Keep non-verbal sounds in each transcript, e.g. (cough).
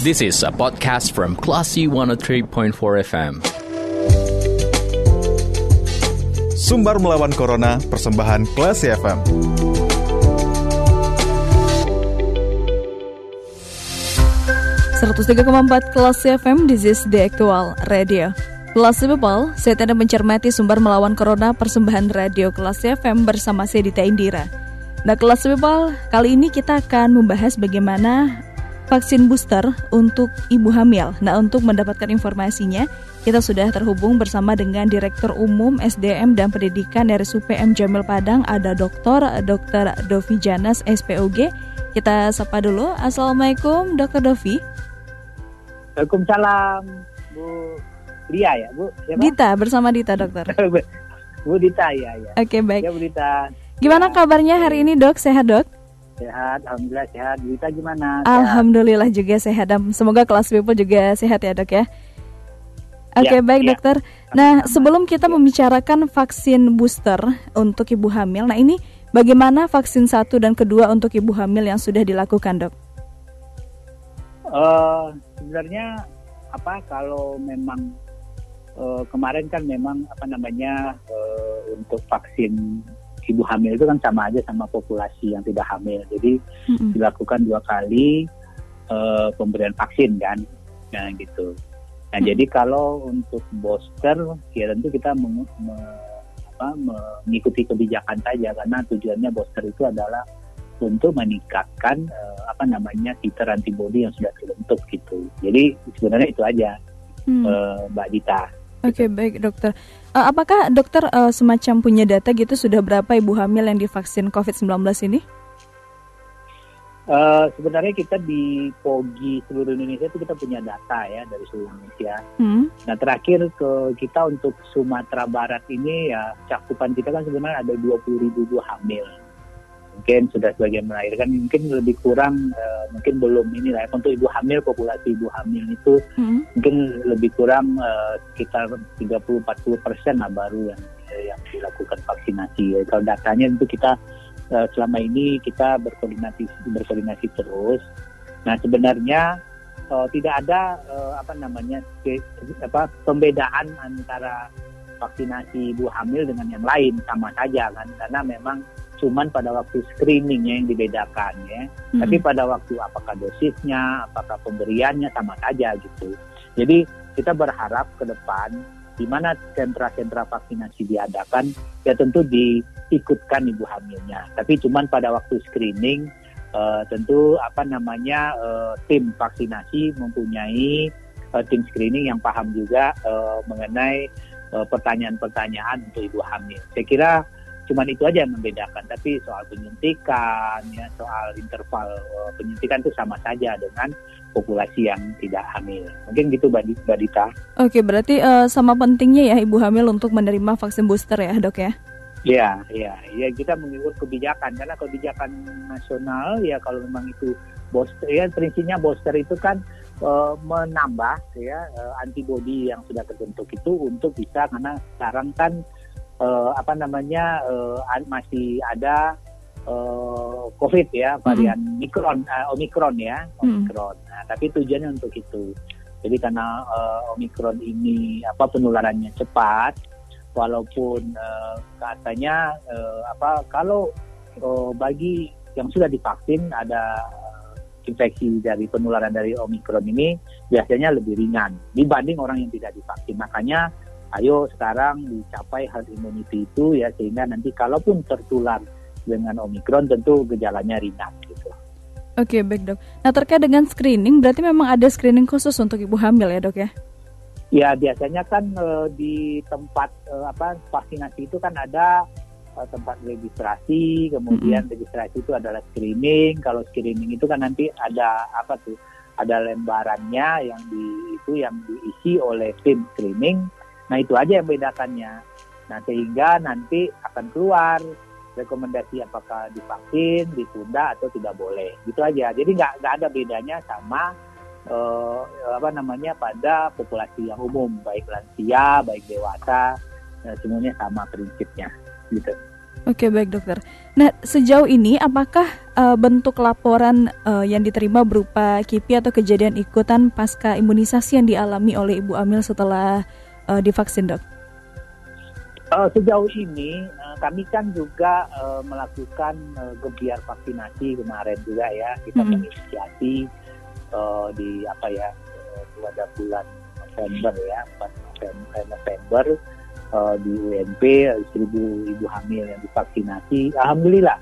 This is a podcast from Classy 103.4 FM. Sumbar melawan Corona, persembahan Classy FM. empat kelas FM, this is the actual radio. Kelas People, saya tanda mencermati sumber melawan corona persembahan radio kelas FM bersama saya Dita Indira. Nah kelas People, kali ini kita akan membahas bagaimana vaksin booster untuk ibu hamil. Nah untuk mendapatkan informasinya, kita sudah terhubung bersama dengan Direktur Umum SDM dan Pendidikan RSUP M Jamil Padang, ada Dr. Dr. Dovi Janas SPOG. Kita sapa dulu. Assalamualaikum Dr. Dovi. Waalaikumsalam Bu Lia ya Bu Siapa? Dita bersama Dita dokter (laughs) Bu Dita ya ya Oke baik ya Bu Dita Gimana ya. kabarnya hari ini dok sehat dok Sehat Alhamdulillah sehat Bu Dita gimana sehat. Alhamdulillah juga sehat dan semoga kelas people juga sehat ya dok ya Oke ya, baik ya. dokter. Nah sebelum kita ya. membicarakan vaksin booster untuk ibu hamil, nah ini bagaimana vaksin satu dan kedua untuk ibu hamil yang sudah dilakukan dok? Uh, sebenarnya apa kalau memang uh, kemarin kan memang apa namanya uh, untuk vaksin ibu hamil itu kan sama aja sama populasi yang tidak hamil. Jadi mm-hmm. dilakukan dua kali uh, pemberian vaksin kan, nah gitu. Nah mm-hmm. jadi kalau untuk booster ya tentu kita meng, me, apa, mengikuti kebijakan saja karena tujuannya booster itu adalah untuk meningkatkan uh, apa namanya titer antibody yang sudah terbentuk gitu. Jadi sebenarnya itu aja hmm. uh, Mbak Dita. Oke okay, baik dokter. Uh, apakah dokter uh, semacam punya data gitu sudah berapa ibu hamil yang divaksin COVID-19 ini? Uh, sebenarnya kita di POGI seluruh Indonesia itu kita punya data ya dari seluruh Indonesia. Hmm. Nah terakhir ke kita untuk Sumatera Barat ini ya cakupan kita kan sebenarnya ada 20 ribu ibu hamil mungkin sudah sebagian melahirkan mungkin lebih kurang uh, mungkin belum ini lah. Untuk ibu hamil populasi ibu hamil itu hmm. mungkin lebih kurang uh, sekitar 30-40 persen lah baru yang yang dilakukan vaksinasi. Kalau datanya itu kita uh, selama ini kita berkoordinasi berkoordinasi terus. Nah sebenarnya uh, tidak ada uh, apa namanya ke, apa pembedaan antara vaksinasi ibu hamil dengan yang lain. Sama saja kan karena memang cuman pada waktu screeningnya yang dibedakan ya. Hmm. Tapi pada waktu apakah dosisnya, apakah pemberiannya sama saja gitu. Jadi kita berharap ke depan di mana sentra-sentra vaksinasi diadakan ya tentu diikutkan ibu hamilnya. Tapi cuman pada waktu screening uh, tentu apa namanya uh, tim vaksinasi mempunyai uh, tim screening yang paham juga uh, mengenai pertanyaan-pertanyaan untuk ibu hamil. Saya kira cuman itu aja yang membedakan. Tapi soal penyuntikan ya soal interval uh, penyuntikan itu sama saja dengan populasi yang tidak hamil. Mungkin gitu mbak Dita. Oke berarti uh, sama pentingnya ya ibu hamil untuk menerima vaksin booster ya dok ya? Iya, iya, ya kita mengikut kebijakan. Karena kebijakan nasional ya kalau memang itu booster ya prinsipnya booster itu kan uh, menambah ya uh, antibodi yang sudah terbentuk itu untuk bisa karena sekarang kan uh, apa namanya uh, masih ada uh, COVID ya varian mm. Omikron uh, Omikron ya Omikron. Mm. Nah, tapi tujuannya untuk itu. Jadi karena uh, Omikron ini apa penularannya cepat, walaupun uh, katanya uh, apa kalau uh, bagi yang sudah divaksin ada infeksi dari penularan dari Omikron ini biasanya lebih ringan dibanding orang yang tidak divaksin. Makanya ayo sekarang dicapai herd immunity itu ya sehingga nanti kalaupun tertular dengan Omikron tentu gejalanya ringan gitu. Oke baik dok. Nah terkait dengan screening berarti memang ada screening khusus untuk ibu hamil ya dok ya? Ya biasanya kan e, di tempat e, apa vaksinasi itu kan ada e, tempat registrasi, kemudian mm-hmm. registrasi itu adalah screening. Kalau screening itu kan nanti ada apa tuh? Ada lembarannya yang di itu yang diisi oleh tim screening Nah itu aja yang bedakannya. Nah sehingga nanti akan keluar rekomendasi apakah divaksin, ditunda atau tidak boleh. Gitu aja. Jadi nggak nggak ada bedanya sama uh, apa namanya pada populasi yang umum, baik lansia, baik dewasa, nah, semuanya sama prinsipnya. Gitu. Oke baik dokter. Nah sejauh ini apakah uh, bentuk laporan uh, yang diterima berupa KIPI atau kejadian ikutan pasca imunisasi yang dialami oleh ibu hamil setelah uh, divaksin dok? Uh, sejauh ini uh, kami kan juga uh, melakukan uh, gebiar vaksinasi kemarin juga ya kita mm -hmm. menginisiasi uh, di apa ya uh, pada bulan November ya November, November uh, di UNP seribu ibu hamil yang divaksinasi alhamdulillah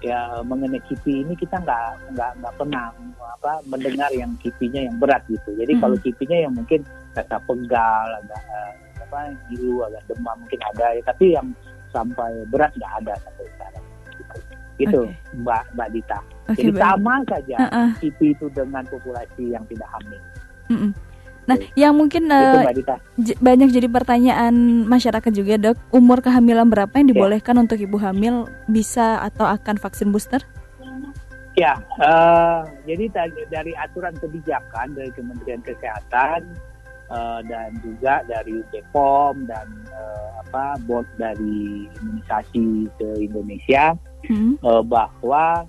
ya mengenai KIPI ini kita nggak nggak nggak pernah apa mendengar yang KIPI-nya yang berat gitu jadi hmm. kalau KIPI-nya yang mungkin rasa pegal agak uh, apa gilu agak demam mungkin ada ya tapi yang sampai berat nggak ada sampai sekarang gitu, gitu okay. mbak mbak Dita okay, jadi baik. sama saja uh -uh. KIPI itu dengan populasi yang tidak hamil mm -mm. Nah, yang mungkin uh, banyak jadi pertanyaan masyarakat juga, dok, umur kehamilan berapa yang ya. dibolehkan ya. untuk ibu hamil bisa atau akan vaksin booster? Ya, uh, jadi dari aturan kebijakan dari Kementerian Kesehatan uh, dan juga dari BPOM dan uh, apa board dari imunisasi ke Indonesia hmm. uh, bahwa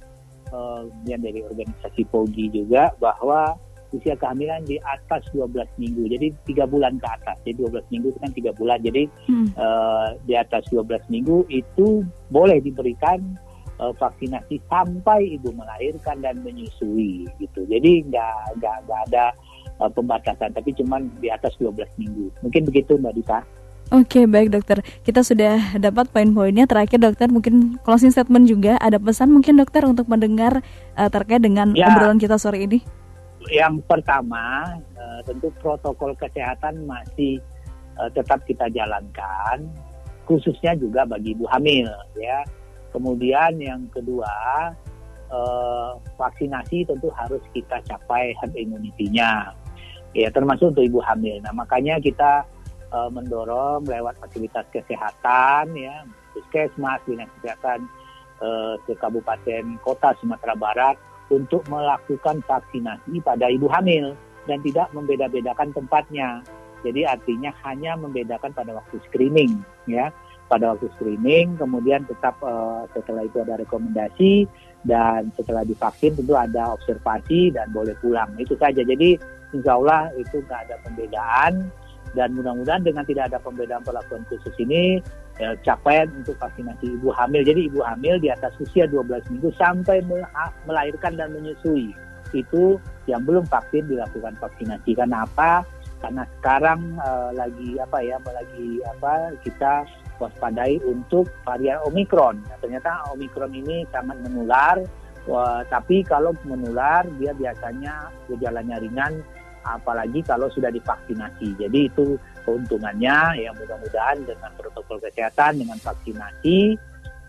uh, yang dari organisasi POGI juga bahwa usia kehamilan di atas 12 minggu. Jadi tiga bulan ke atas. Jadi 12 minggu itu kan tiga bulan. Jadi hmm. uh, di atas 12 minggu itu boleh diberikan uh, vaksinasi sampai ibu melahirkan dan menyusui gitu. Jadi nggak nggak nggak ada uh, pembatasan, tapi cuma di atas 12 minggu. Mungkin begitu Mbak Dita. Oke baik dokter, kita sudah dapat poin-poinnya. Terakhir dokter mungkin closing statement juga ada pesan mungkin dokter untuk mendengar uh, terkait dengan ya. obrolan kita sore ini yang pertama uh, tentu protokol kesehatan masih uh, tetap kita jalankan khususnya juga bagi ibu hamil ya. Kemudian yang kedua uh, vaksinasi tentu harus kita capai herd immunity-nya ya termasuk untuk ibu hamil. Nah makanya kita mendorong lewat fasilitas kesehatan ya puskesmas dinas kesehatan ke kabupaten kota Sumatera Barat untuk melakukan vaksinasi pada ibu hamil dan tidak membeda-bedakan tempatnya. Jadi artinya hanya membedakan pada waktu screening ya. Pada waktu screening kemudian tetap uh, setelah itu ada rekomendasi dan setelah divaksin tentu ada observasi dan boleh pulang. Itu saja. Jadi insya Allah itu nggak ada pembedaan dan mudah-mudahan dengan tidak ada pembedaan perlakuan khusus ini ya, capaian untuk vaksinasi ibu hamil. Jadi ibu hamil di atas usia 12 minggu sampai melahirkan dan menyusui itu yang belum vaksin dilakukan vaksinasi. Karena apa? Karena sekarang uh, lagi apa ya, lagi apa kita waspadai untuk varian Omikron. Nah, ternyata Omikron ini sangat menular. Wah, tapi kalau menular dia biasanya gejalanya ringan apalagi kalau sudah divaksinasi. Jadi itu keuntungannya ya mudah-mudahan dengan protokol kesehatan dengan vaksinasi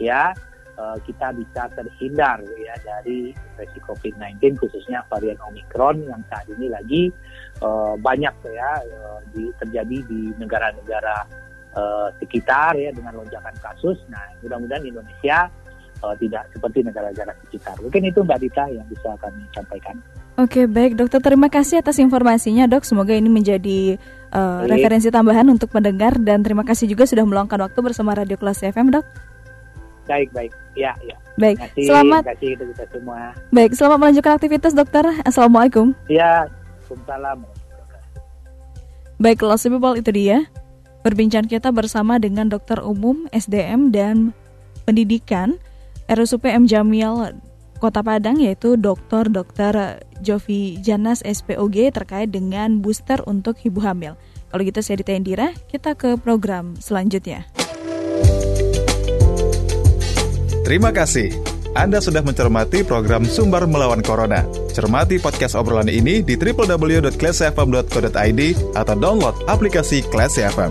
ya uh, kita bisa terhindar ya dari infeksi COVID-19 khususnya varian Omicron yang saat ini lagi uh, banyak ya uh, di, terjadi di negara-negara uh, sekitar ya dengan lonjakan kasus. Nah, mudah-mudahan Indonesia uh, tidak seperti negara-negara sekitar. Mungkin itu Mbak Dita yang bisa kami sampaikan. Oke, baik dokter. Terima kasih atas informasinya dok. Semoga ini menjadi uh, referensi tambahan untuk pendengar dan terima kasih juga sudah meluangkan waktu bersama Radio Kelas FM dok. Baik, baik. Ya, ya. Baik. Kasih, selamat. Kasih kita semua. Baik, selamat melanjutkan aktivitas dokter. Assalamualaikum. Ya, Waalaikumsalam. Baik, Kelas People itu dia. Berbincang kita bersama dengan dokter umum SDM dan pendidikan RSUP M Jamil Kota Padang yaitu Dr. Dr. Jovi Janas SPOG terkait dengan booster untuk ibu hamil. Kalau gitu saya Dita Indira, kita ke program selanjutnya. Terima kasih. Anda sudah mencermati program Sumber Melawan Corona. Cermati podcast obrolan ini di www.classfm.co.id atau download aplikasi Classy FM.